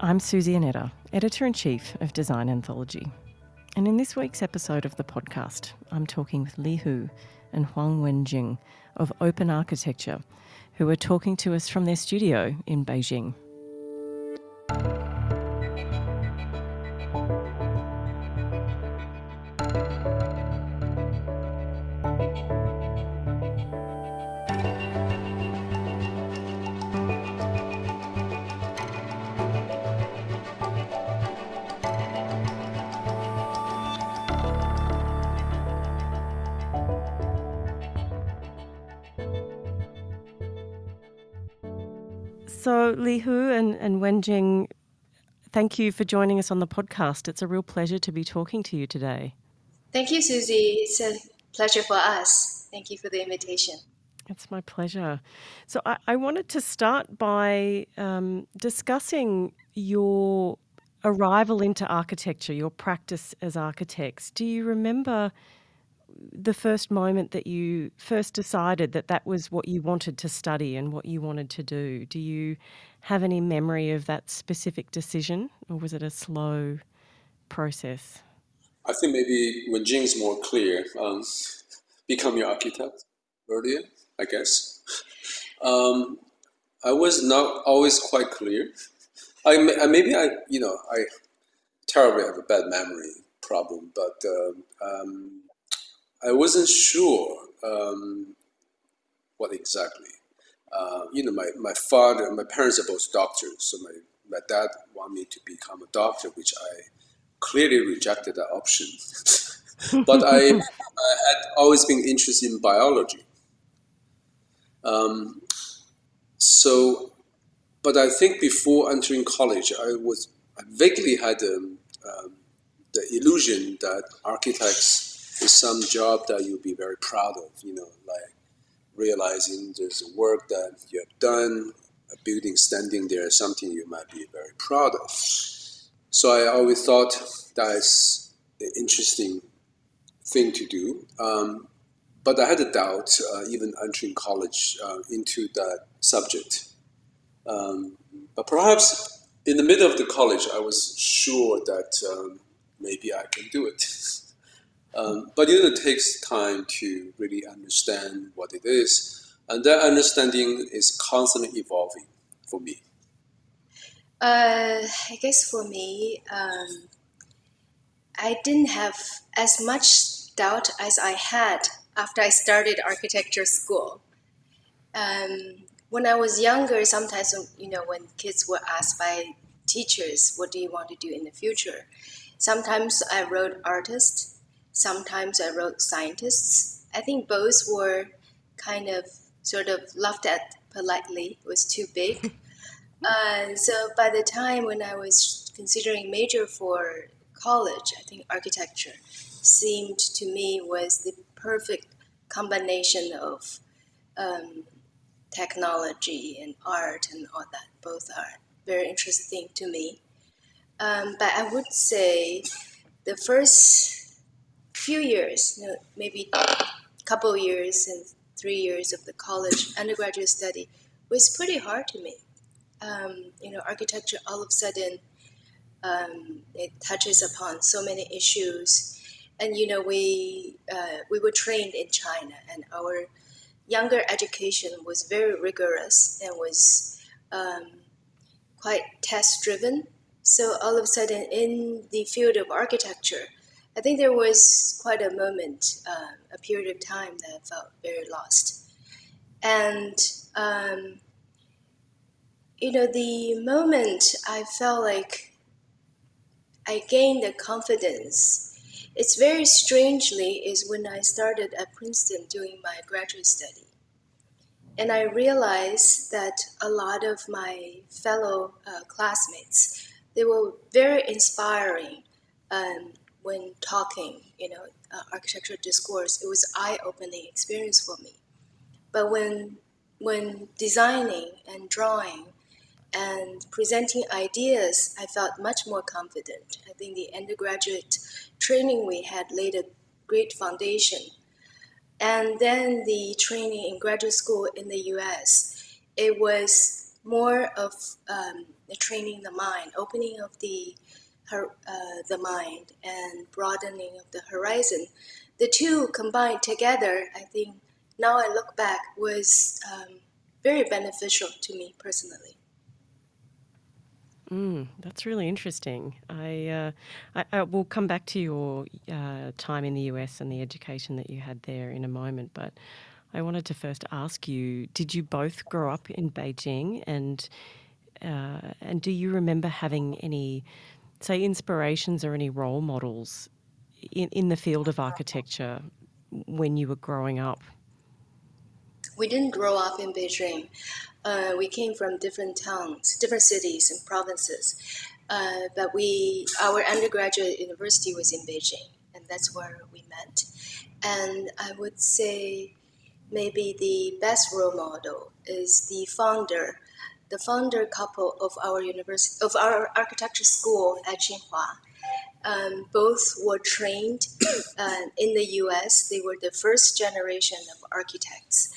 I'm Suzy Annetta, Editor in Chief of Design Anthology. And in this week's episode of the podcast, I'm talking with Li Hu and Huang Wenjing of Open Architecture, who are talking to us from their studio in Beijing. And thank you for joining us on the podcast. It's a real pleasure to be talking to you today. Thank you, Suzy. It's a pleasure for us. Thank you for the invitation. It's my pleasure. So, I, I wanted to start by um, discussing your arrival into architecture, your practice as architects. Do you remember the first moment that you first decided that that was what you wanted to study and what you wanted to do? Do you have any memory of that specific decision, or was it a slow process? I think maybe when Jing's more clear, um, become your architect earlier, I guess. Um, I was not always quite clear. I, I maybe I you know I terribly have a bad memory problem, but uh, um, I wasn't sure um, what exactly. Uh, you know, my, my father, my parents are both doctors, so my, my dad wanted me to become a doctor, which I clearly rejected that option. but I, I, had always been interested in biology. Um, so, but I think before entering college, I was I vaguely had um, um, the illusion that architects is some job that you'll be very proud of, you know, like realizing there's a work that you have done, a building standing there, something you might be very proud of. So I always thought that's an interesting thing to do. Um, but I had a doubt, uh, even entering college, uh, into that subject. Um, but perhaps in the middle of the college, I was sure that um, maybe I can do it. Um, but you know, it takes time to really understand what it is, and that understanding is constantly evolving for me. Uh, I guess for me, um, I didn't have as much doubt as I had after I started architecture school. Um, when I was younger, sometimes you know when kids were asked by teachers, "What do you want to do in the future?" Sometimes I wrote artist Sometimes I wrote scientists. I think both were kind of sort of laughed at politely. It was too big. uh, so by the time when I was considering major for college, I think architecture seemed to me was the perfect combination of um, technology and art and all that. Both are very interesting to me. Um, but I would say the first few years, you know, maybe a couple years and three years of the college undergraduate study was pretty hard to me. Um, you know, architecture all of a sudden um, it touches upon so many issues, and you know we uh, we were trained in China, and our younger education was very rigorous and was um, quite test driven. So all of a sudden, in the field of architecture, I think there was quite a moment, uh, a period of time that I felt very lost. And, um, you know, the moment I felt like I gained the confidence, it's very strangely is when I started at Princeton doing my graduate study. And I realized that a lot of my fellow uh, classmates, they were very inspiring. Um, when talking, you know, uh, architectural discourse, it was eye-opening experience for me. But when when designing and drawing and presenting ideas, I felt much more confident. I think the undergraduate training we had laid a great foundation. And then the training in graduate school in the US, it was more of um, training the mind, opening of the her, uh, the mind, and broadening of the horizon. The two combined together, I think, now I look back, was um, very beneficial to me personally. Mm, that's really interesting. I, uh, I, I will come back to your uh, time in the US and the education that you had there in a moment, but I wanted to first ask you: Did you both grow up in Beijing, and uh, and do you remember having any, say, inspirations or any role models in, in the field of architecture when you were growing up? We didn't grow up in Beijing. Uh, we came from different towns, different cities and provinces. Uh, but we, our undergraduate university was in Beijing, and that's where we met. And I would say maybe the best role model is the founder, the founder couple of our university, of our architecture school at Tsinghua. Um, both were trained uh, in the U.S. They were the first generation of architects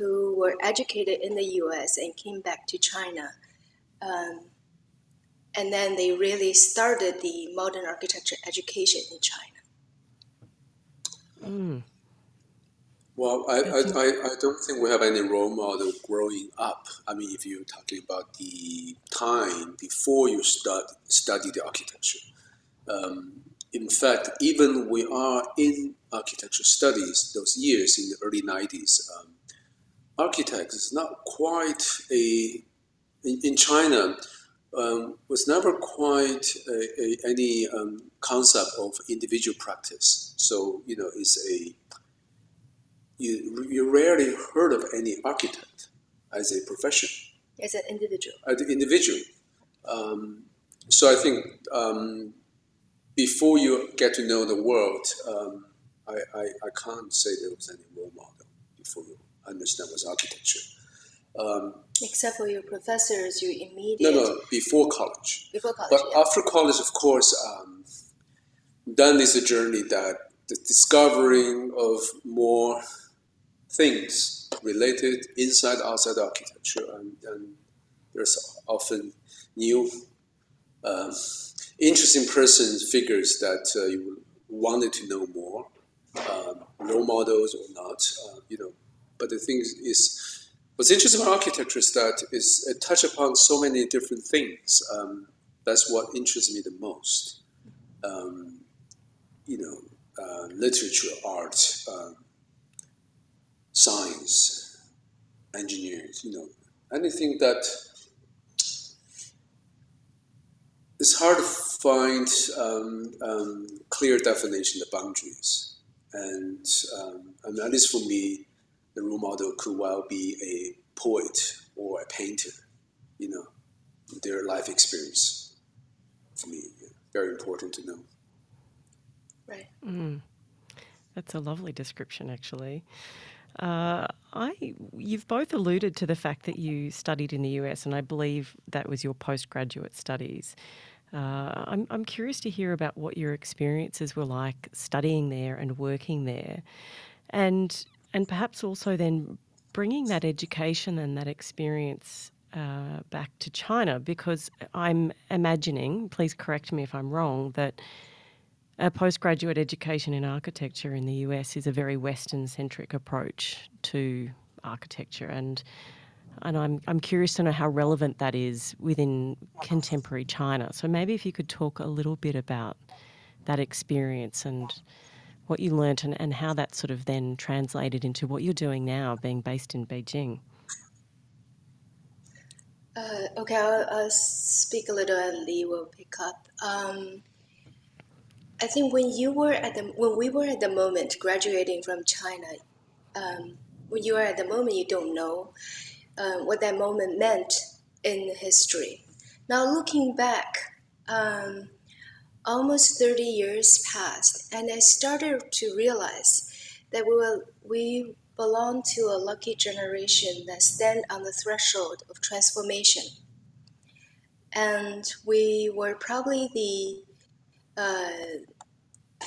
who were educated in the US and came back to China. Um, and then they really started the modern architecture education in China. Mm. Well, I, I, I, I don't think we have any role model growing up. I mean, if you're talking about the time before you start study the architecture. Um, in fact, even we are in architecture studies those years in the early 90s, um, architect is not quite a in, in China um, was never quite a, a, any um, concept of individual practice. So you know, it's a you you rarely heard of any architect as a profession. As an individual. As an individual. Um, so I think um, before you get to know the world, um, I, I, I can't say there was any role model before you understand was architecture. Um, Except for your professors, your immediate. no, no, before college. Before college. But yeah. after college, of course, um, then is a journey that the discovering of more things related inside outside architecture, and, and there's often new, um, interesting persons, figures that uh, you wanted to know more, um, role models or not, uh, you know. But the thing is, what's interesting about architecture is that it's, it touches upon so many different things. Um, that's what interests me the most. Um, you know, uh, literature, art, science, engineers. You know, anything that it's hard to find um, um, clear definition of boundaries, and, um, and at least for me, the role model could well be a poet or a painter. You know, their life experience. For me, very important to know. Right. Mm. That's a lovely description, actually. Uh, I, you've both alluded to the fact that you studied in the US, and I believe that was your postgraduate studies. Uh, I'm, I'm curious to hear about what your experiences were like studying there and working there, and and perhaps also then bringing that education and that experience uh, back to China, because I'm imagining, please correct me if I'm wrong, that a postgraduate education in architecture in the US is a very Western centric approach to architecture and and I'm I'm curious to know how relevant that is within contemporary China. So maybe if you could talk a little bit about that experience and what you learnt and, and how that sort of then translated into what you're doing now, being based in Beijing. Uh, okay, I'll, I'll speak a little and Li will pick up. Um, I think when you were at the when we were at the moment graduating from China, um, when you are at the moment, you don't know uh, what that moment meant in history. Now looking back, um, almost 30 years passed, and I started to realize that we, were, we belong to a lucky generation that stand on the threshold of transformation. And we were probably the uh,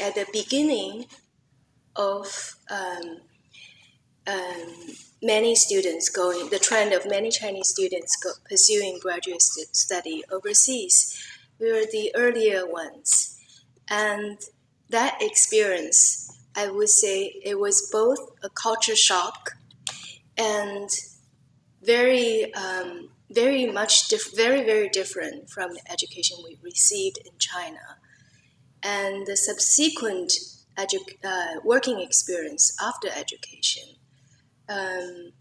at the beginning of um, um, many students going, the trend of many Chinese students go, pursuing graduate st- study overseas. We were the earlier ones. And that experience, I would say it was both a culture shock and very, um, very much, very, very different from the education we received in China. And the subsequent edu- uh, working experience after education um,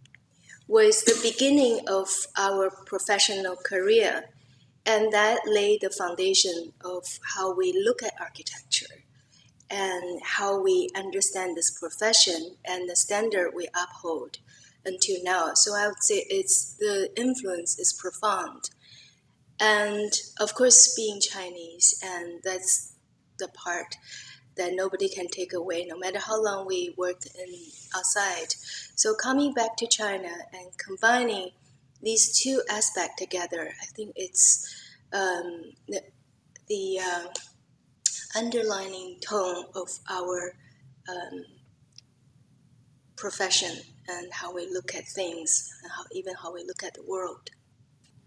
was the beginning of our professional career, and that laid the foundation of how we look at architecture and how we understand this profession and the standard we uphold until now. So I would say it's the influence is profound, and of course, being Chinese, and that's the part that nobody can take away, no matter how long we worked in outside. So coming back to China and combining these two aspects together, I think it's um, the, the uh, underlining tone of our um, profession and how we look at things and how even how we look at the world.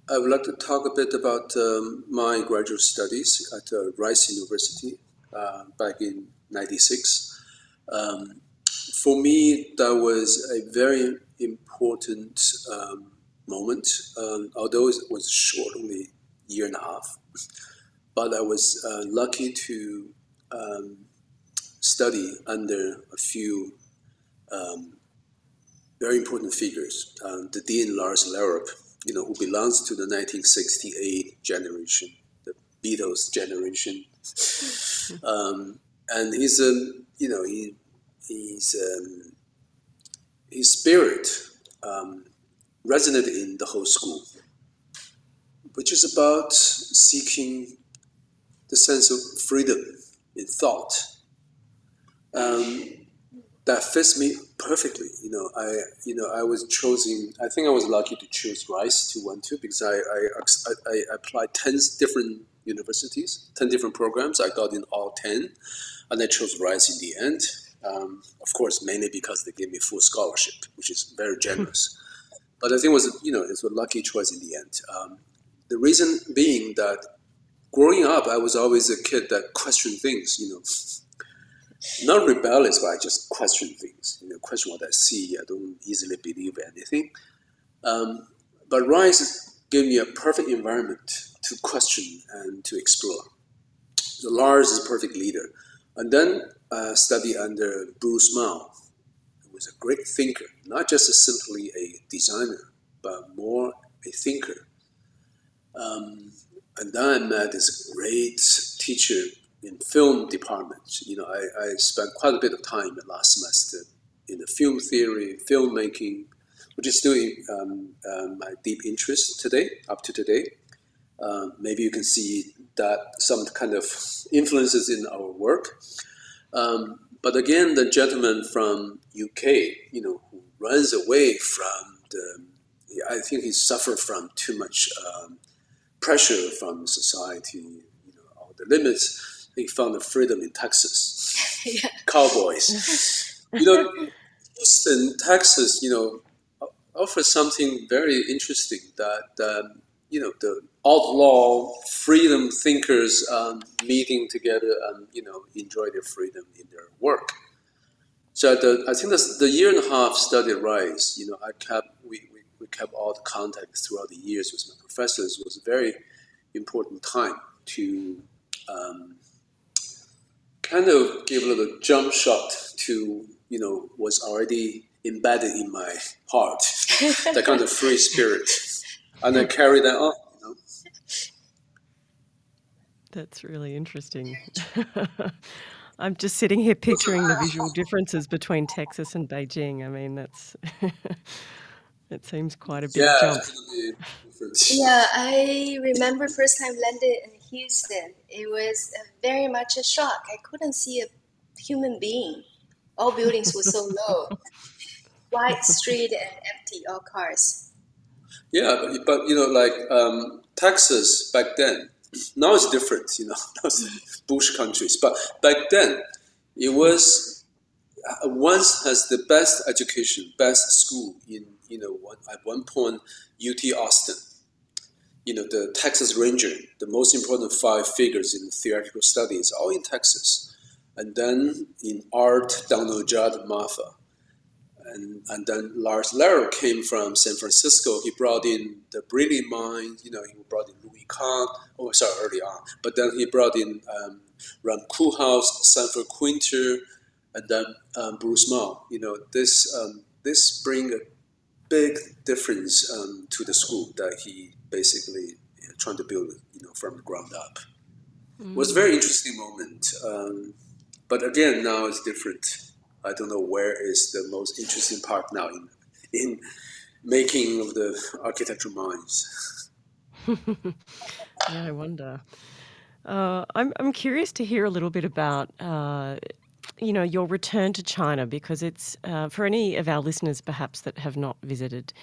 I would like to talk a bit about um, my graduate studies at uh, Rice University uh, back in '96. Um, for me, that was a very important um, moment, um, although it was short, only a year and a half. But I was uh, lucky to um, study under a few um, very important figures. Um, the Dean Lars Lerup, you know, who belongs to the 1968 generation, the Beatles generation. Um, and he's a, you know, he, he's, um, his spirit um, resonated in the whole school, which is about seeking the sense of freedom in thought. Um, that fits me perfectly. You know, I you know I was chosen. I think I was lucky to choose Rice to one two because I I, I, I applied ten different universities, ten different programs. I got in all ten, and I chose Rice in the end. Um, of course, mainly because they gave me full scholarship, which is very generous. but I think it was you know it was a lucky choice in the end. Um, the reason being that growing up, I was always a kid that questioned things. You know, not rebellious, but I just question things. You know, question what I see. I don't easily believe anything. Um, but Rice gave me a perfect environment to question and to explore. So Lars is a perfect leader. And then uh, study under Bruce Mau, who was a great thinker, not just a simply a designer, but more a thinker. Um, and then I met this great teacher in film department. You know, I, I spent quite a bit of time last semester in the film theory, filmmaking, which is still um, um, my deep interest today, up to today. Uh, maybe you can see that some kind of influences in our work. Um, but again, the gentleman from UK, you know, who runs away from the, I think he suffered from too much um, pressure from society, you know, all the limits. He found the freedom in Texas. yeah. Cowboys. you know, Houston, Texas, you know, offers something very interesting that, um, you know, the outlaw freedom thinkers um, meeting together and, you know, enjoy their freedom in their work. So the, I think the, the year and a half study Rice, you know, I kept, we, we, we kept all the contact throughout the years with my professors was a very important time to um, kind of gave a little jump shot to you know was already embedded in my heart that kind of free spirit and i carry that on you know? That's really interesting. I'm just sitting here picturing the visual differences between Texas and Beijing. I mean, that's it seems quite a big yeah jump. definitely. Yeah, I remember first time landed in Houston. It was uh, very much a shock. I couldn't see a human being. All buildings were so low. Wide street and empty, all cars. yeah but, but you know like um, texas back then now it's different you know now it's bush countries but back then it was uh, once has the best education, best school in you know one, at one point UT Austin. You know the Texas Ranger, the most important five figures in theoretical studies, all in Texas, and then in art, Donald Judd, Marfa, and and then Lars Lerup came from San Francisco. He brought in the brilliant mind. You know, he brought in Louis Kahn. Oh, sorry, early on, but then he brought in um, Ram Sanford Kwinter, and then um, Bruce Mau. You know, this um, this bring a big difference um, to the school that he basically you know, trying to build. You know, from the ground up. Mm. It was a very interesting moment. Um, but again, now it's different. I don't know where is the most interesting part now in in making of the architectural minds. yeah, I wonder. Uh, I'm I'm curious to hear a little bit about. Uh, you know your return to China because it's uh, for any of our listeners perhaps that have not visited.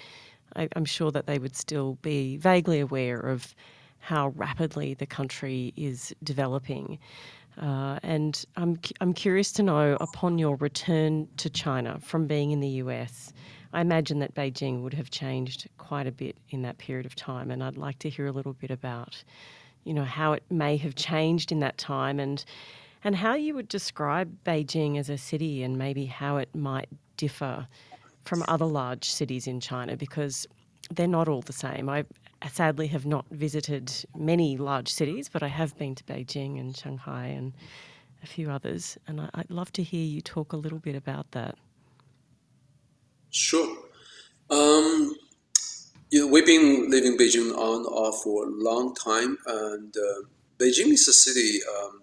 I, I'm sure that they would still be vaguely aware of how rapidly the country is developing. Uh, and I'm, I'm curious to know, upon your return to China from being in the US, I imagine that Beijing would have changed quite a bit in that period of time. And I'd like to hear a little bit about, you know, how it may have changed in that time and, and how you would describe Beijing as a city and maybe how it might differ from other large cities in China because they're not all the same. I sadly have not visited many large cities, but I have been to Beijing and Shanghai and a few others, and I, would love to hear you talk a little bit about that. Sure. Um, we've been living Beijing on off for a long time, and uh, Beijing is a city um,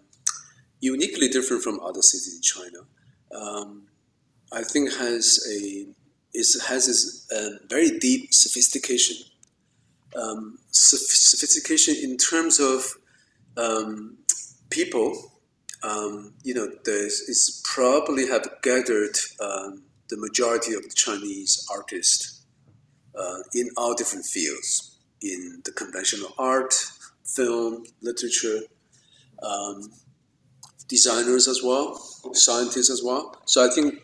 uniquely different from other cities in China. Um, I think has a it has this uh, very deep sophistication um, sophistication in terms of um, people. Um, you know, it's probably have gathered um, the majority of the Chinese artists uh, in all different fields, in the conventional art, film, literature, um, designers as well, scientists as well. So I think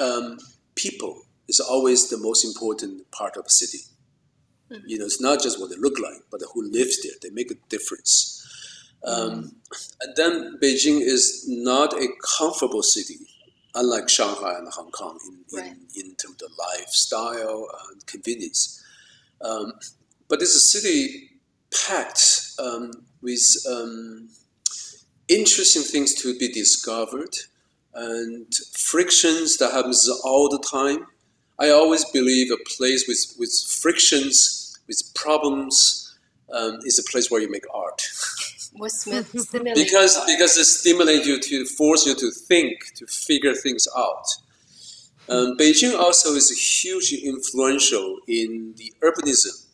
um, people is always the most important part of a city. Mm-hmm. You know, it's not just what they look like, but who lives there. They make a difference. Um, and then Beijing is not a comfortable city, unlike Shanghai and Hong Kong in, right. in, in, terms of lifestyle and convenience. Um, but it's a city packed um, with um, interesting things to be discovered and frictions that happens all the time. I always believe a place with, with frictions with problems um, is a place where you make art. Because because it stimulates you to force you to think to figure things out. Um, Beijing also is hugely influential in the urbanism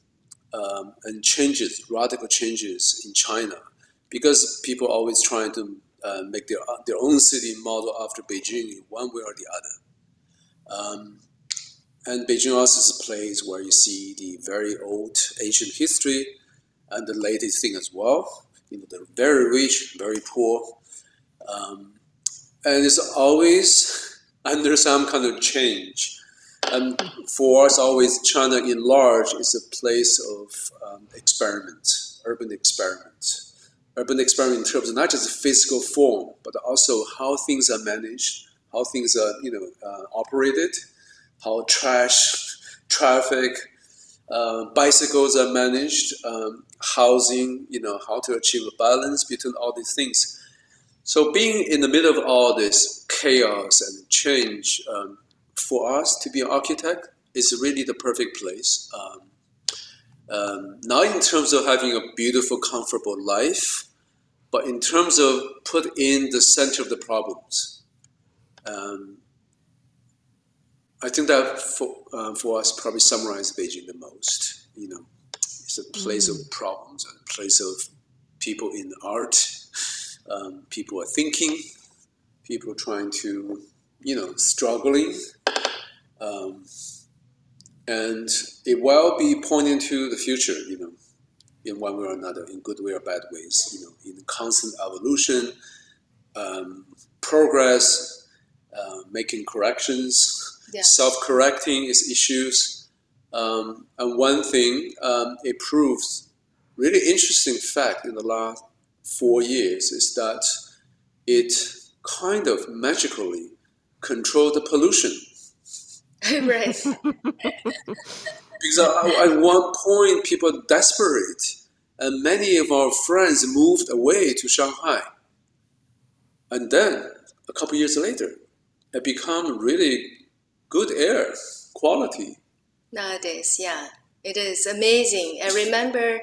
um, and changes, radical changes in China, because people are always trying to uh, make their their own city model after Beijing in one way or the other. Um, and Beijing also is a place where you see the very old ancient history and the latest thing as well. You know, the very rich, very poor. Um, and it's always under some kind of change. And for us, always China in large is a place of um, experiment, urban experiment. Urban experiment in terms of not just physical form, but also how things are managed, how things are you know uh, operated, how trash, traffic, uh, bicycles are managed, um, housing, you know, how to achieve a balance between all these things. So being in the middle of all this chaos and change um, for us to be an architect is really the perfect place. Um, um, not in terms of having a beautiful, comfortable life, but in terms of put in the center of the problems. Um, I think that for, uh, for us probably summarizes Beijing the most. You know, it's a place mm. of problems, a place of people in art, um, people are thinking, people are trying to, you know, struggling. Um, and it will be pointing to the future, you know, in one way or another, in good way or bad ways, you know, in constant evolution, um, progress, uh, making corrections, Yeah. self-correcting its issues. Um, and one thing um, it proves really interesting fact in the last four years is that it kind of magically controlled the pollution. right. Because at, at one point, people are desperate, and many of our friends moved away to Shanghai. And then, a couple years later, it become really good air quality. Nowadays, yeah, it is amazing. I remember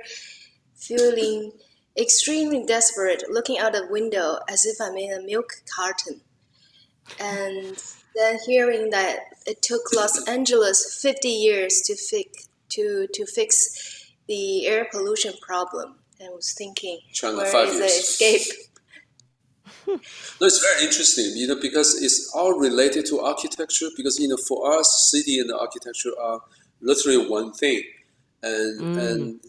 feeling extremely desperate looking out the window as if I'm in a milk carton. And then hearing that it took Los Angeles 50 years to fix to to fix the air pollution problem, and was thinking, China, where five is the years. escape? No, it's very interesting, you know, because it's all related to architecture. Because you know, for us, city and architecture are literally one thing, and mm. and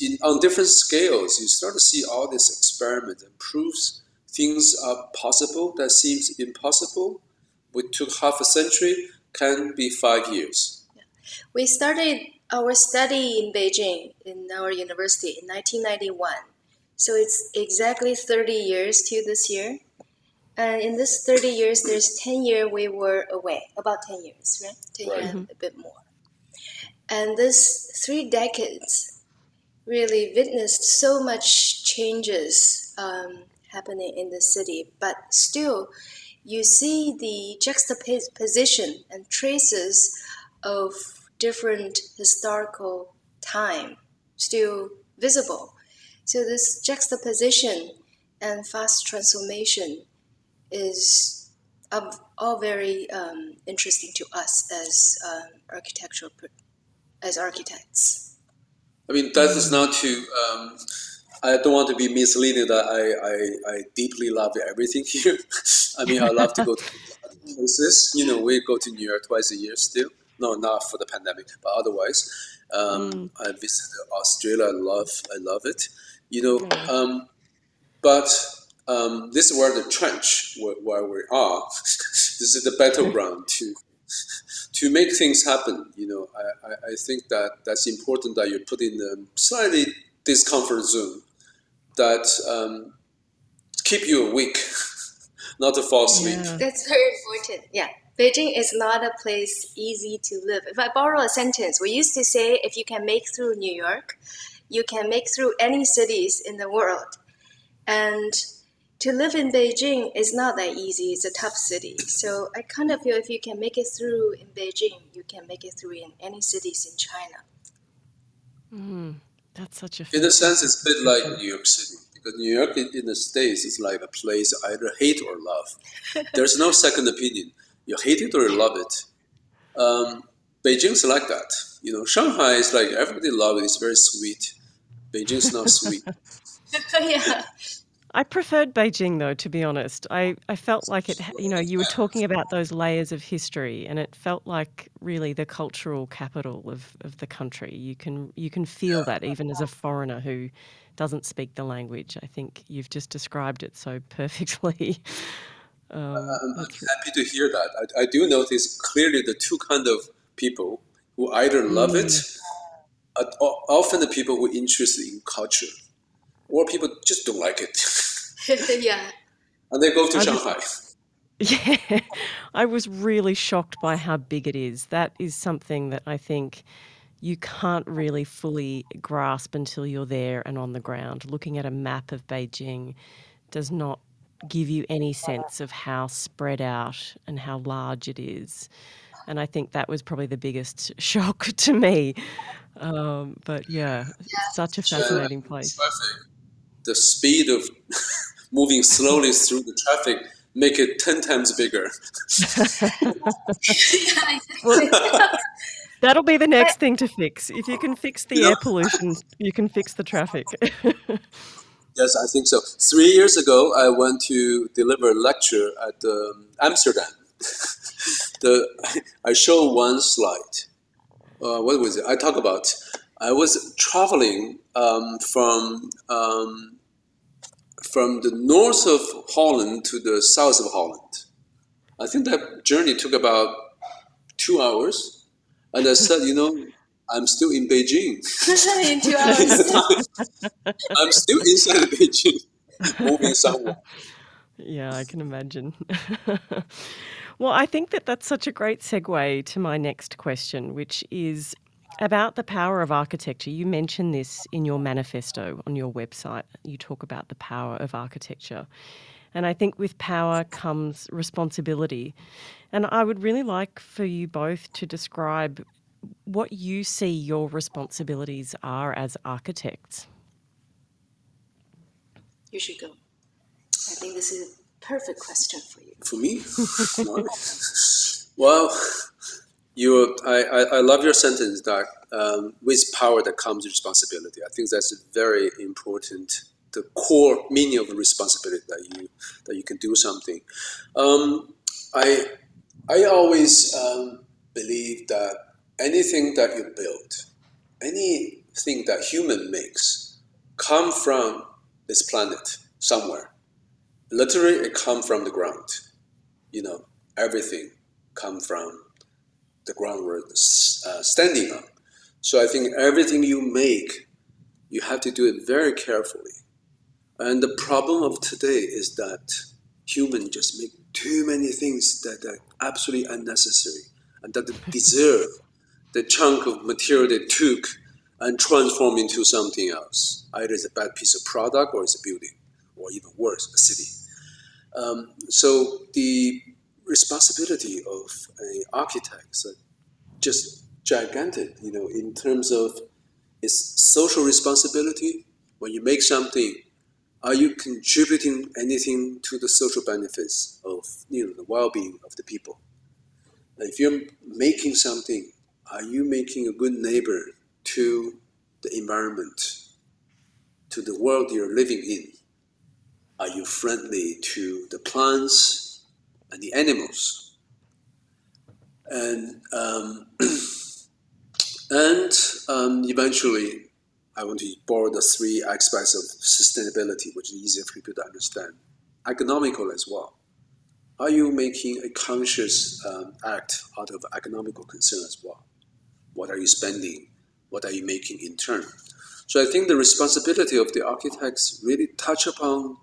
in, on different scales, you start to see all this experiment and proves things are possible that seems impossible. We took half a century, can be five years. We started our study in Beijing in our university in 1991. So it's exactly 30 years to this year. And in this 30 years, there's 10 years we were away, about 10 years, right? 10 Right. years, a bit more. And this three decades really witnessed so much changes um, happening in the city, but still you see the juxtaposition and traces of different historical time still visible. So this juxtaposition and fast transformation is all very um, interesting to us as um, architectural as architects. I mean, that is not to. Um, I don't want to be misleading that I, I, I deeply love everything here. I mean, I love to go to places. You know, we go to New York twice a year still. No, not for the pandemic, but otherwise. Um, I visited Australia. I love, I love it. You know, um, but um, this is where the trench where, where we are. this is the battleground to to make things happen. You know, I, I, I think that that's important that you put in a slightly discomfort zone that um, keep you awake, not to fall asleep. Yeah. That's very important. Yeah. Beijing is not a place easy to live. If I borrow a sentence, we used to say if you can make through New York, you can make through any cities in the world. And to live in Beijing is not that easy. It's a tough city. So I kind of feel if you can make it through in Beijing, you can make it through in any cities in China. That's such a In a sense, it's a bit like New York City. Because New York in, in the States is like a place either hate or love. There's no second opinion. You hate it or you love it. Um, Beijing's like that. You know, Shanghai is like everybody loves it. It's very sweet. Beijing's not sweet. yeah. I preferred Beijing though, to be honest. I, I felt like it, you know, you were talking about those layers of history and it felt like really the cultural capital of, of the country. You can you can feel that even as a foreigner who doesn't speak the language. I think you've just described it so perfectly. Um, I'm that's happy to hear that. I, I do notice clearly the two kind of people who either love it, uh, often the people who are interested in culture, or people just don't like it, yeah. and they go to I was- Shanghai. Yeah, I was really shocked by how big it is. That is something that I think you can't really fully grasp until you're there and on the ground. Looking at a map of Beijing does not give you any sense of how spread out and how large it is. And I think that was probably the biggest shock to me. Um, but yeah, it's such a fascinating place. Traffic, the speed of moving slowly through the traffic make it ten times bigger. That'll be the next thing to fix. If you can fix the You air pollution, you can fix the traffic. Yes, I think so. Three years ago, I went to deliver a lecture at um, Amsterdam. the I show one slide. Uh, what was it? I talk about. I was traveling um, from um, from the north of Holland to the south of Holland, I think that journey took about two hours. And I said, you know, I'm still in Beijing. in two hours. I'm still inside Beijing, moving somewhere. Yeah, I can imagine. well, I think that that's such a great segue to my next question, which is about the power of architecture. You mention this in your manifesto on your website. You talk about the power of architecture. And I think with power comes responsibility. And I would really like for you both to describe what you see your responsibilities are as architects. You should go. I think this is a perfect question for you. For me? well, you, I, I, I, love your sentence that um, with power that comes responsibility. I think that's very important. The core meaning of responsibility that you that you can do something. Um, I I always um, believe that anything that you build, anything that human makes, come from this planet somewhere. Literally, it come from the ground. You know, everything come from the ground we're uh, standing on. So I think everything you make, you have to do it very carefully. And the problem of today is that humans just make too many things that are absolutely unnecessary and that deserve the chunk of material they took and transform into something else. Either it's a bad piece of product or it's a building, or even worse, a city. Um, so the responsibility of an architect is just gigantic, you know, in terms of its social responsibility. When you make something, are you contributing anything to the social benefits of you know the well-being of the people? If you're making something are you making a good neighbor to the environment, to the world you're living in? Are you friendly to the plants and the animals? And um, and um, eventually, I want to borrow the three aspects of sustainability, which is easier for people to understand. Economical as well. Are you making a conscious um, act out of economical concern as well? What are you spending? What are you making in turn? So I think the responsibility of the architects really touch upon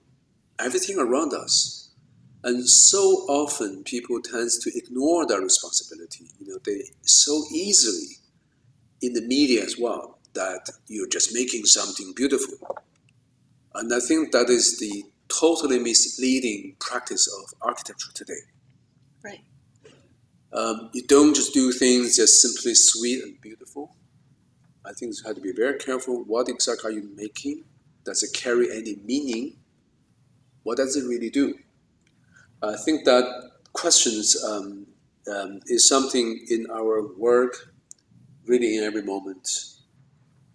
everything around us. And so often people tend to ignore that responsibility. You know, they so easily in the media as well that you're just making something beautiful. And I think that is the totally misleading practice of architecture today. Right. Um, you don't just do things just simply sweet and beautiful. I think you have to be very careful. What exactly are you making? Does it carry any meaning? What does it really do? I think that questions um, um, is something in our work, really in every moment.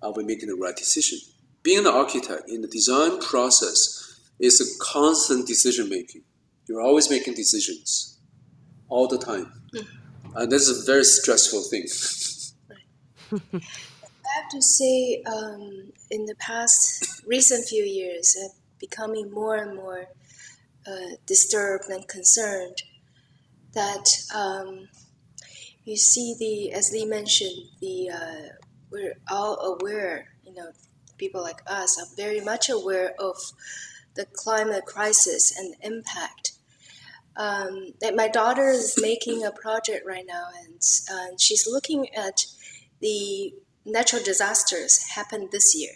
Are we making the right decision? Being an architect in the design process is a constant decision making. You're always making decisions all the time. And that's a very stressful thing. I have to say, um, in the past recent few years, I'm becoming more and more uh, disturbed and concerned that um, you see the, as Li mentioned, the uh, we're all aware. You know, people like us are very much aware of the climate crisis and impact um, that my daughter is making a project right now, and uh, she's looking at the natural disasters happened this year.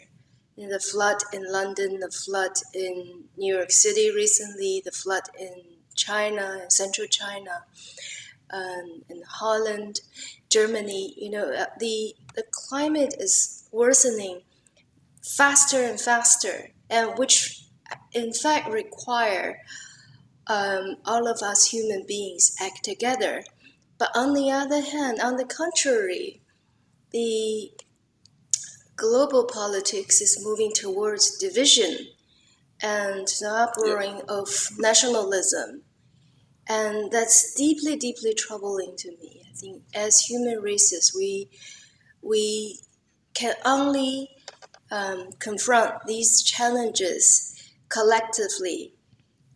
The flood in London, the flood in New York City recently, the flood in China, in central China, um, in Holland, Germany. You know, uh, the the climate is worsening faster and faster, and which in fact require um, all of us human beings act together. But on the other hand, on the contrary, the global politics is moving towards division and the outpouring yeah. of nationalism. And that's deeply, deeply troubling to me. I think as human races, we, we can only um, confront these challenges collectively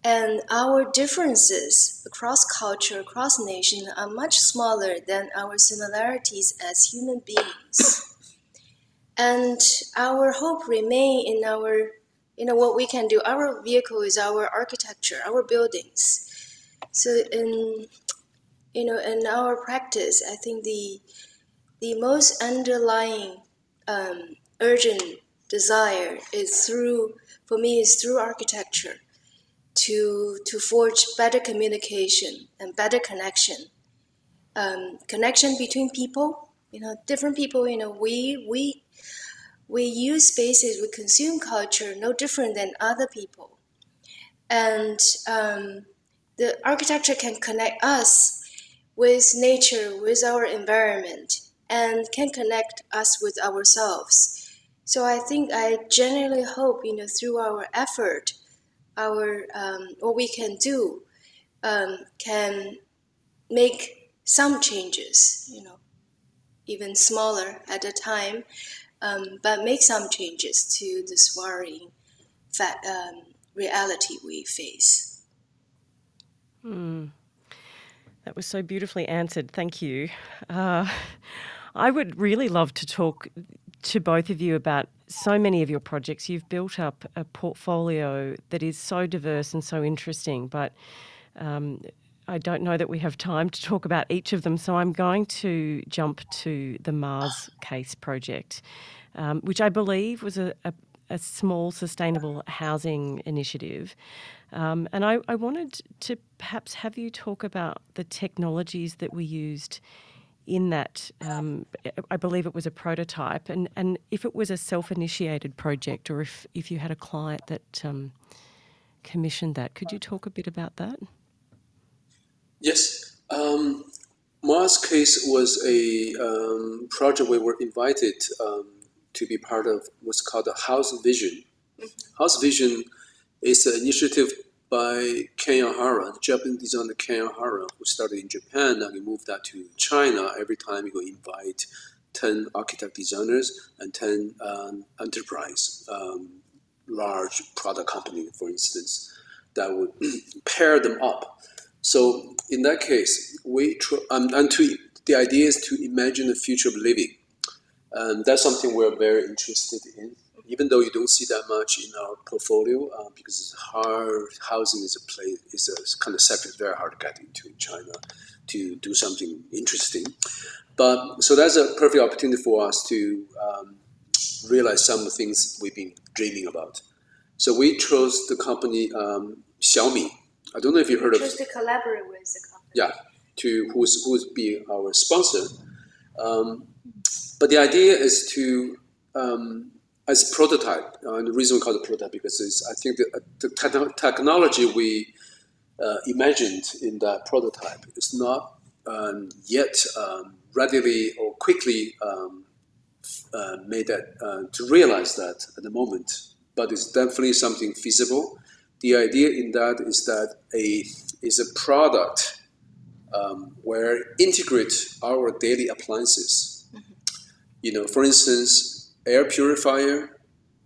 and our differences across culture, across nation, are much smaller than our similarities as human beings. And our hope remain in our, you know, what we can do. Our vehicle is our architecture, our buildings. So in, you know, in our practice, I think the the most underlying um, urgent desire is through, for me, is through architecture to to forge better communication and better connection, um, connection between people. You know, different people. You know, we we we use spaces, we consume culture no different than other people, and um, the architecture can connect us with nature, with our environment, and can connect us with ourselves. So I think I genuinely hope, you know, through our effort our um, what we can do um, can make some changes, you know, even smaller at a time, um, but make some changes to this worrying fa- um, reality we face. Hmm. That was so beautifully answered. Thank you. Uh, I would really love to talk to both of you about so many of your projects. You've built up a portfolio that is so diverse and so interesting, but um, I don't know that we have time to talk about each of them. So I'm going to jump to the Mars Case project, um, which I believe was a, a, a small sustainable housing initiative. Um, and I, I wanted to perhaps have you talk about the technologies that we used in that, um, I believe it was a prototype, and, and if it was a self initiated project or if, if you had a client that um, commissioned that, could you talk a bit about that? Yes. Um, Mars Case was a um, project we were invited um, to be part of what's called the House Vision. House Vision is an initiative by Ken the Japanese designer Kenya Hara, who started in Japan and he moved that to China. Every time he would invite 10 architect designers and 10 um, enterprise, um, large product company, for instance, that would pair them up. So in that case, we tr- um, and to, the idea is to imagine the future of living. And that's something we're very interested in even though you don't see that much in our portfolio, uh, because hard, housing is a place, is a kind of sector very hard to get into in China to do something interesting. But so that's a perfect opportunity for us to um, realize some of the things we've been dreaming about. So we chose the company um, Xiaomi. I don't know if you heard of. Chose to collaborate with the company. Yeah, to who's who's be our sponsor. Um, but the idea is to um, as a prototype. Uh, and the reason we call it prototype because it's, I think the, the te- technology we uh, imagined in that prototype is not um, yet um, readily or quickly um, uh, made that uh, to realize that at the moment, but it's definitely something feasible. The idea in that is that a is a product um, where integrate our daily appliances. Mm-hmm. You know, for instance, air purifier,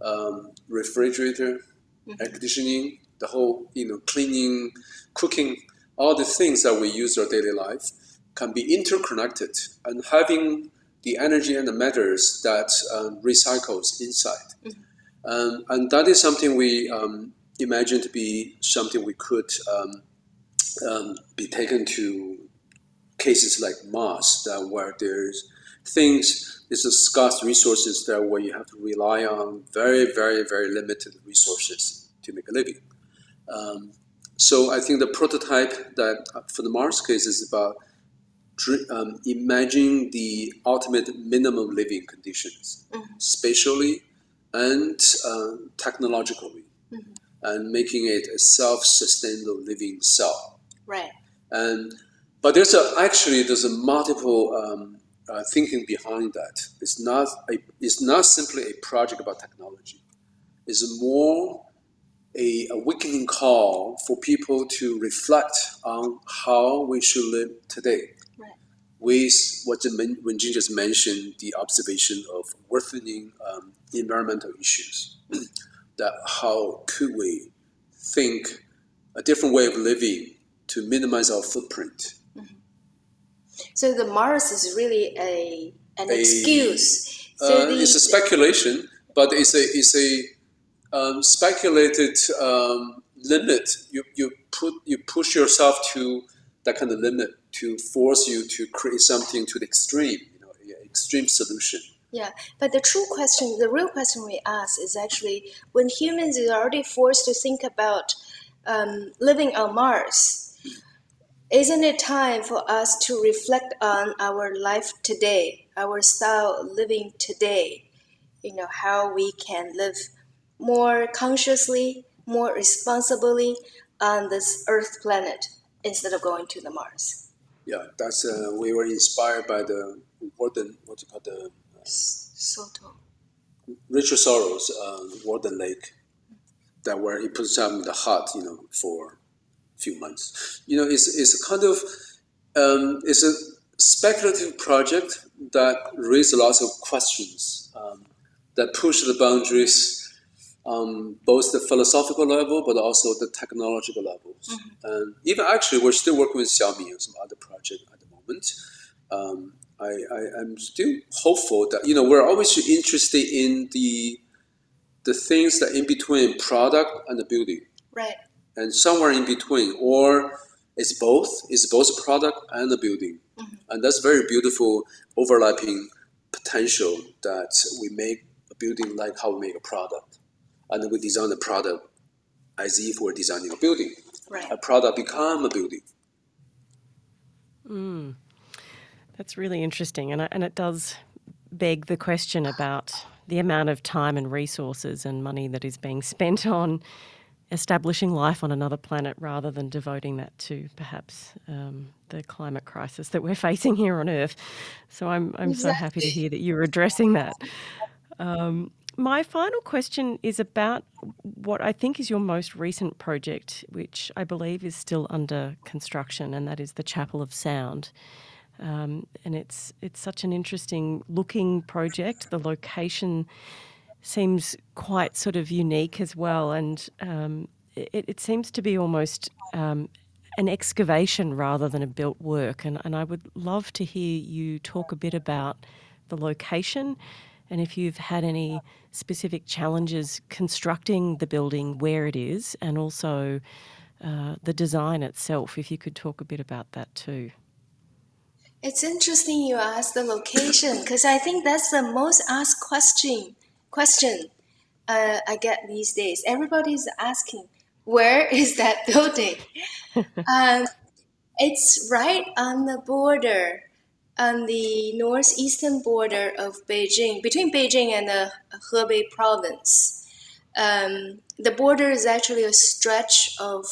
um, refrigerator, mm-hmm. air conditioning, the whole, you know, cleaning, cooking, all the things that we use in our daily life can be interconnected and having the energy and the matters that um, recycles inside. Mm-hmm. Um, and that is something we um, imagine to be something we could um, um, be taken to cases like Mars, that where there's things there's a scarce resources there where you have to rely on very, very, very limited resources to make a living. Um, so I think the prototype that uh, for the Mars case is about um, imagining the ultimate minimum living conditions, mm-hmm. spatially and uh, technologically, mm-hmm. And making it a self-sustainable living cell. Right. And but there's a actually there's a multiple um, uh, thinking behind that. It's not a, it's not simply a project about technology. It's more a awakening call for people to reflect on how we should live today. Right. With what Wenjing just mentioned, the observation of worsening um, environmental issues. that how could we think a different way of living to minimize our footprint. So the Mars is really a an A- excuse. So Uh, the, it's a speculation, but it's a it's a um, speculated um, limit. You you put you push yourself to that kind of limit to force you to create something to the extreme. You know, extreme solution. Yeah, but the true question, the real question we ask is actually when humans are already forced to think about um, living on Mars, isn't it time for us to reflect on our life today, our style of living today? You know, how we can live more consciously, more responsibly on this Earth planet instead of going to the Mars. Yeah, that's uh, we were inspired by the Walden, what you call the Soto. Richard Soros, uh, Walden Lake, that where he puts up in the hut, you know, for a few months. You know, it's, it's a kind of um, it's a speculative project that raises lots of questions um, that push the boundaries, um, both the philosophical level but also the technological levels. And even actually, we're still working with Xiaomi and some other project at the moment. Um, I, I, I'm still hopeful that you know we're always interested in the the things that in between product and the building, Right. and somewhere in between, or it's both. It's both product and the building, mm-hmm. and that's very beautiful overlapping potential that we make a building like how we make a product, and we design the product as if we're designing a building. Right. A product become a building. Mm. That's really interesting, and I- and it does beg the question about the amount of time and resources and money that is being spent on establishing life on another planet rather than devoting that to perhaps um, the climate crisis that we're facing here on Earth. So I'm I'm so happy to hear that you're addressing that. Um, my final question is about what I think is your most recent project, which I believe is still under construction, and that is the Chapel of Sound. Um, and it's it's such an interesting looking project. The location seems quite sort of unique as well, and um, it, it seems to be almost um, an excavation rather than a built work. And, and I would love to hear you talk a bit about the location and if you've had any specific challenges constructing the building where it is and also uh, the design itself, if you could talk a bit about that too. It's interesting you asked the location because I think that's the most asked question question uh, I get these days. Everybody's asking, where is that building? um, it's right on the border, on the northeastern border of Beijing, between Beijing and the Hebei province. Um, the border is actually a stretch of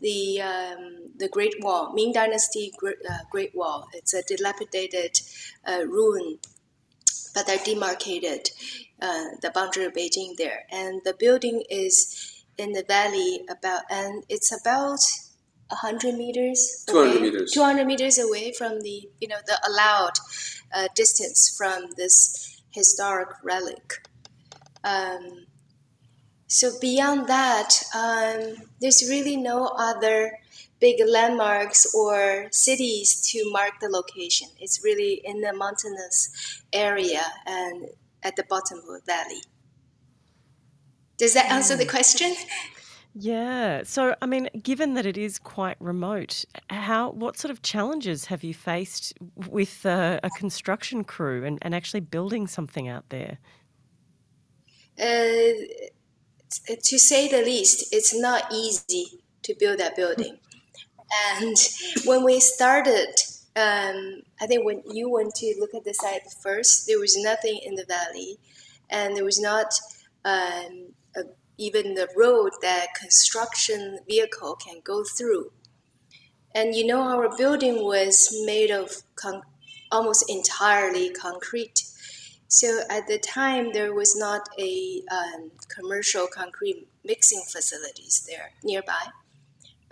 the um, the Great Wall, Ming Dynasty Great, uh, Great Wall. It's a dilapidated uh, ruin, but they're demarcated uh, the boundary of Beijing there, and the building is in the valley about, and it's about hundred meters, 200 away, meters. 200 meters away from the you know the allowed uh, distance from this historic relic. Um, so beyond that, um, there's really no other big landmarks or cities to mark the location. It's really in the mountainous area and at the bottom of the valley. Does that answer the question? Yeah. So, I mean, given that it is quite remote, how what sort of challenges have you faced with uh, a construction crew and, and actually building something out there? Uh, to say the least, it's not easy to build that building. And when we started, um, I think when you went to look at the site first, there was nothing in the valley, and there was not um, a, even the road that construction vehicle can go through. And you know, our building was made of con- almost entirely concrete. So at the time, there was not a um, commercial concrete mixing facilities there nearby.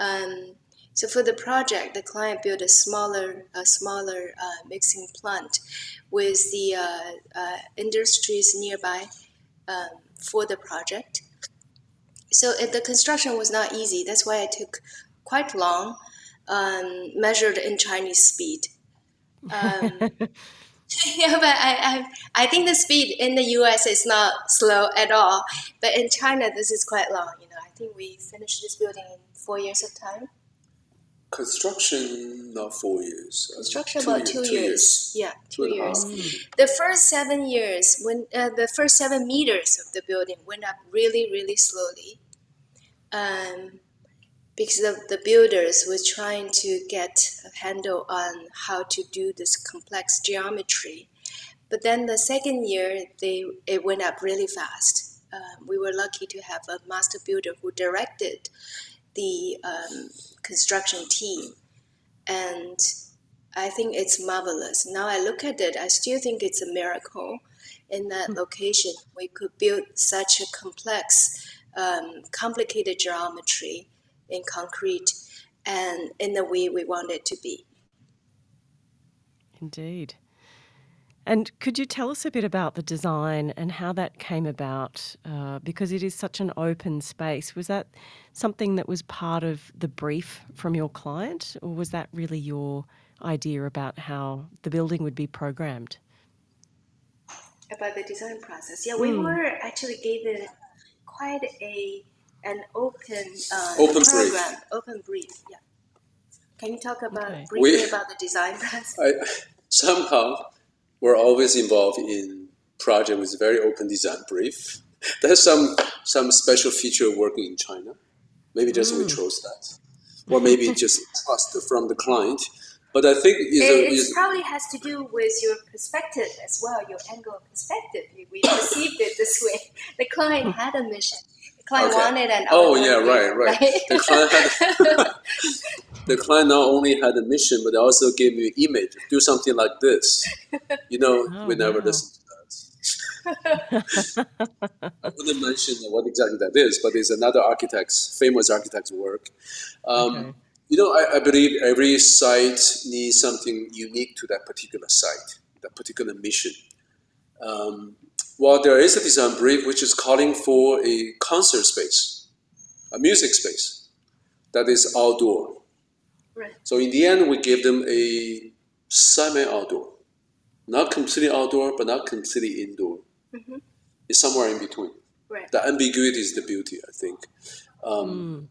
Um, so for the project, the client built a smaller, a smaller uh, mixing plant with the uh, uh, industries nearby um, for the project. so it, the construction was not easy. That's why it took quite long, um, measured in Chinese speed. Um, yeah, but I, I I think the speed in the U.S. is not slow at all, but in China this is quite long. You know, I think we finished this building in four years of time. Construction, not four years. uh, Construction about two, years. Yeah, two, Two years. The first seven years, when uh, the first seven meters of the building went up really, really slowly, um, because the, the builders were trying to get a handle on how to do this complex geometry. But then the second year, they it went up really fast. Um, we were lucky to have a master builder who directed the um, construction team, and I think it's marvelous. Now I look at it, I still think it's a miracle. In that location, we could build such a complex, um, complicated geometry in concrete and in the way we want it to be. Indeed. And could you tell us a bit about the design and how that came about? Uh, because it is such an open space. Was that something that was part of the brief from your client, or was that really your idea about how the building would be programmed? About the design process, yeah, we Mm. were actually given quite a an open uh, Open brief. program, open brief. Yeah. Can you talk about Okay. briefly We- about the design process? I, somehow, we're always involved in project with very open design brief. There's some some special feature working in China. Maybe just we Mm. chose that, or maybe just trust from the client. But I think is It, a, it is, probably has to do with your perspective as well, your angle of perspective. We, we perceived it this way. The client had a mission. The client Okay. wanted an Oh, yeah, view, right, right. The client had- the client not only had a mission, but they also gave me an image. Do something like this. You know, Oh, we never wow. listen to that. I wouldn't mention what exactly that is, but it's another architect's famous architect's work. Um, Okay. You know, I, I believe every site needs something unique to that particular site, that particular mission. Um, well, there is a design brief which is calling for a concert space, a music space that is outdoor. Right. So in the end, we give them a semi-outdoor, not completely outdoor, but not completely indoor. Mhm. It's somewhere in between. Right. The ambiguity is the beauty, I think. Um, Mm.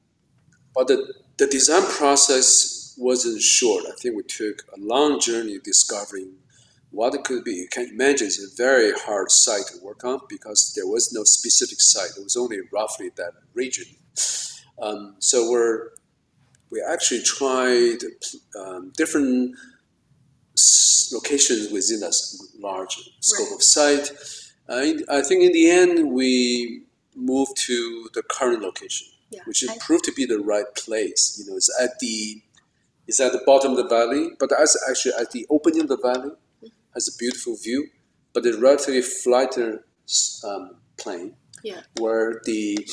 but the, the design process wasn't short. I think we took a long journey discovering what it could be. You can imagine it's a very hard site to work on because there was no specific site. It was only roughly that region. Um, so we're we actually tried um, different locations within a large scope Right. of site. I, I think in the end we moved to the current location Yeah. which is I- proved to be the right place. You know, it's at the it's at the bottom of the valley, but that's actually at the opening of the valley has a beautiful view, but a relatively flatter um, plane yeah. where the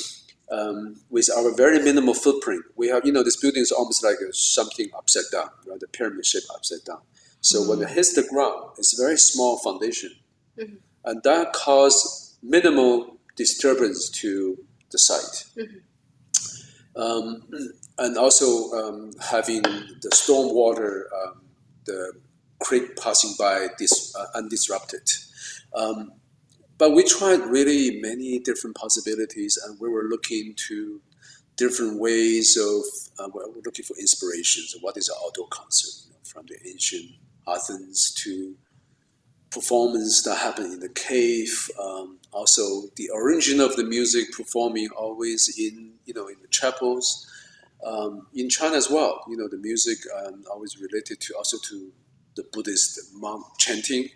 um, with our very minimal footprint, we have you know this building is almost like a, something upside down, right? The pyramid shape upside down. So when it hits the ground, it's a very small foundation, Mhm. and that caused minimal disturbance to the site. Mhm. Um, and also um, having the storm water, um, the creek passing by dis, uh, undisrupted. Um, but we tried really many different possibilities, and we were looking to different ways of. Uh, we're looking for inspirations. What is an outdoor concert? You know, from the ancient Athens to performance that happened in the cave. Um, also, the origin of the music performing always in you know in the chapels. Um, in China as well, you know the music um, always related to also to the Buddhist monk chanting.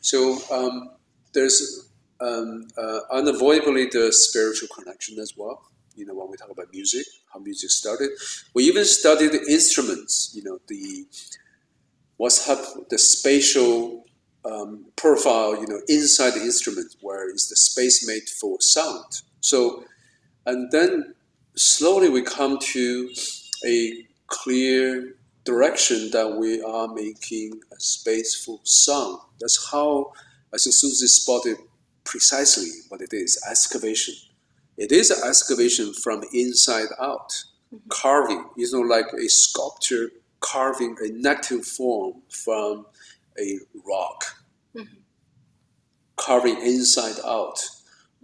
So um, there's um, uh, unavoidably the spiritual connection as well. You know when we talk about music, how music started. We even studied the instruments. You know the what's hap- the spatial um, profile, you know, inside the instrument, where is the space made for sound. So, and then slowly we come to a clear direction that we are making a space for sound. That's how I think Suzy spotted precisely what it is excavation. it is an excavation from inside out, mm-hmm. carving. You know, like a sculptor carving a negative form from a rock, mm-hmm. carving inside out.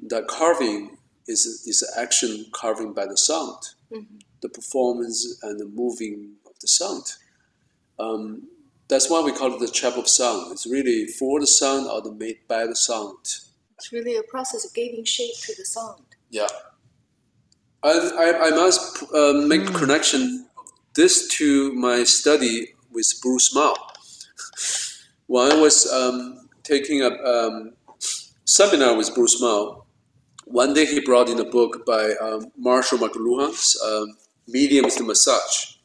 That carving is is action carving by the sound, mm-hmm. the performance and the moving of the sound. Um, that's why we call it the chapel of sound. It's really for the sound or the made by the sound. It's really a process of giving shape to the sound. Yeah. I, I, I must uh, make a connection this to my study with Bruce Mau. When I was um, taking a um, seminar with Bruce Mau, one day he brought in a book by um, Marshall McLuhan's um, Medium is the Massage.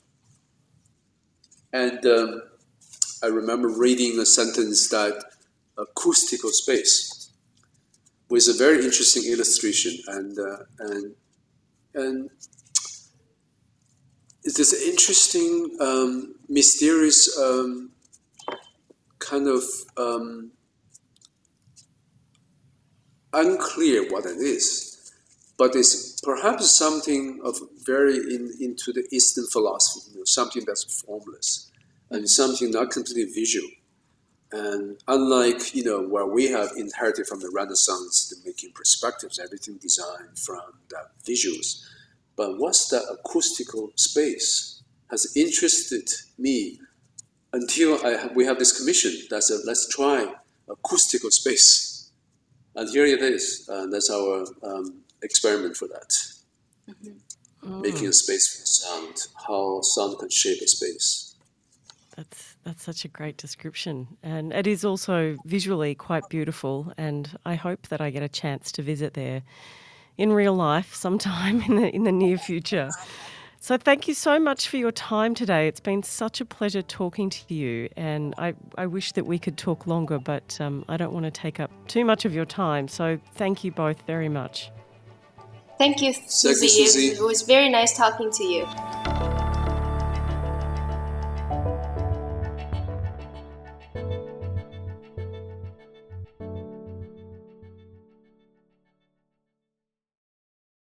And um, I remember reading a sentence that acoustical space was a very interesting illustration and uh, and and it's this interesting um, mysterious um, kind of um, unclear what it is but it's perhaps something of very in, into the eastern philosophy you know, something that's formless and something not completely visual and unlike you know where we have inherited from the Renaissance, the making perspectives, everything designed from the visuals, but what's the acoustical space has interested me until I, we have this commission that said let's try acoustical space, and here it is. Uh, that's our um, experiment for that, making a space for sound, how sound can shape a space. That's that's such a great description, and it is also visually quite beautiful. And I hope that I get a chance to visit there in real life sometime in the in the near future. So thank you so much for your time today. It's been such a pleasure talking to you, and I, I wish that we could talk longer, but um, I don't want to take up too much of your time. So thank you both very much. Thank you, Suzy. Suzy. It was very nice talking to you.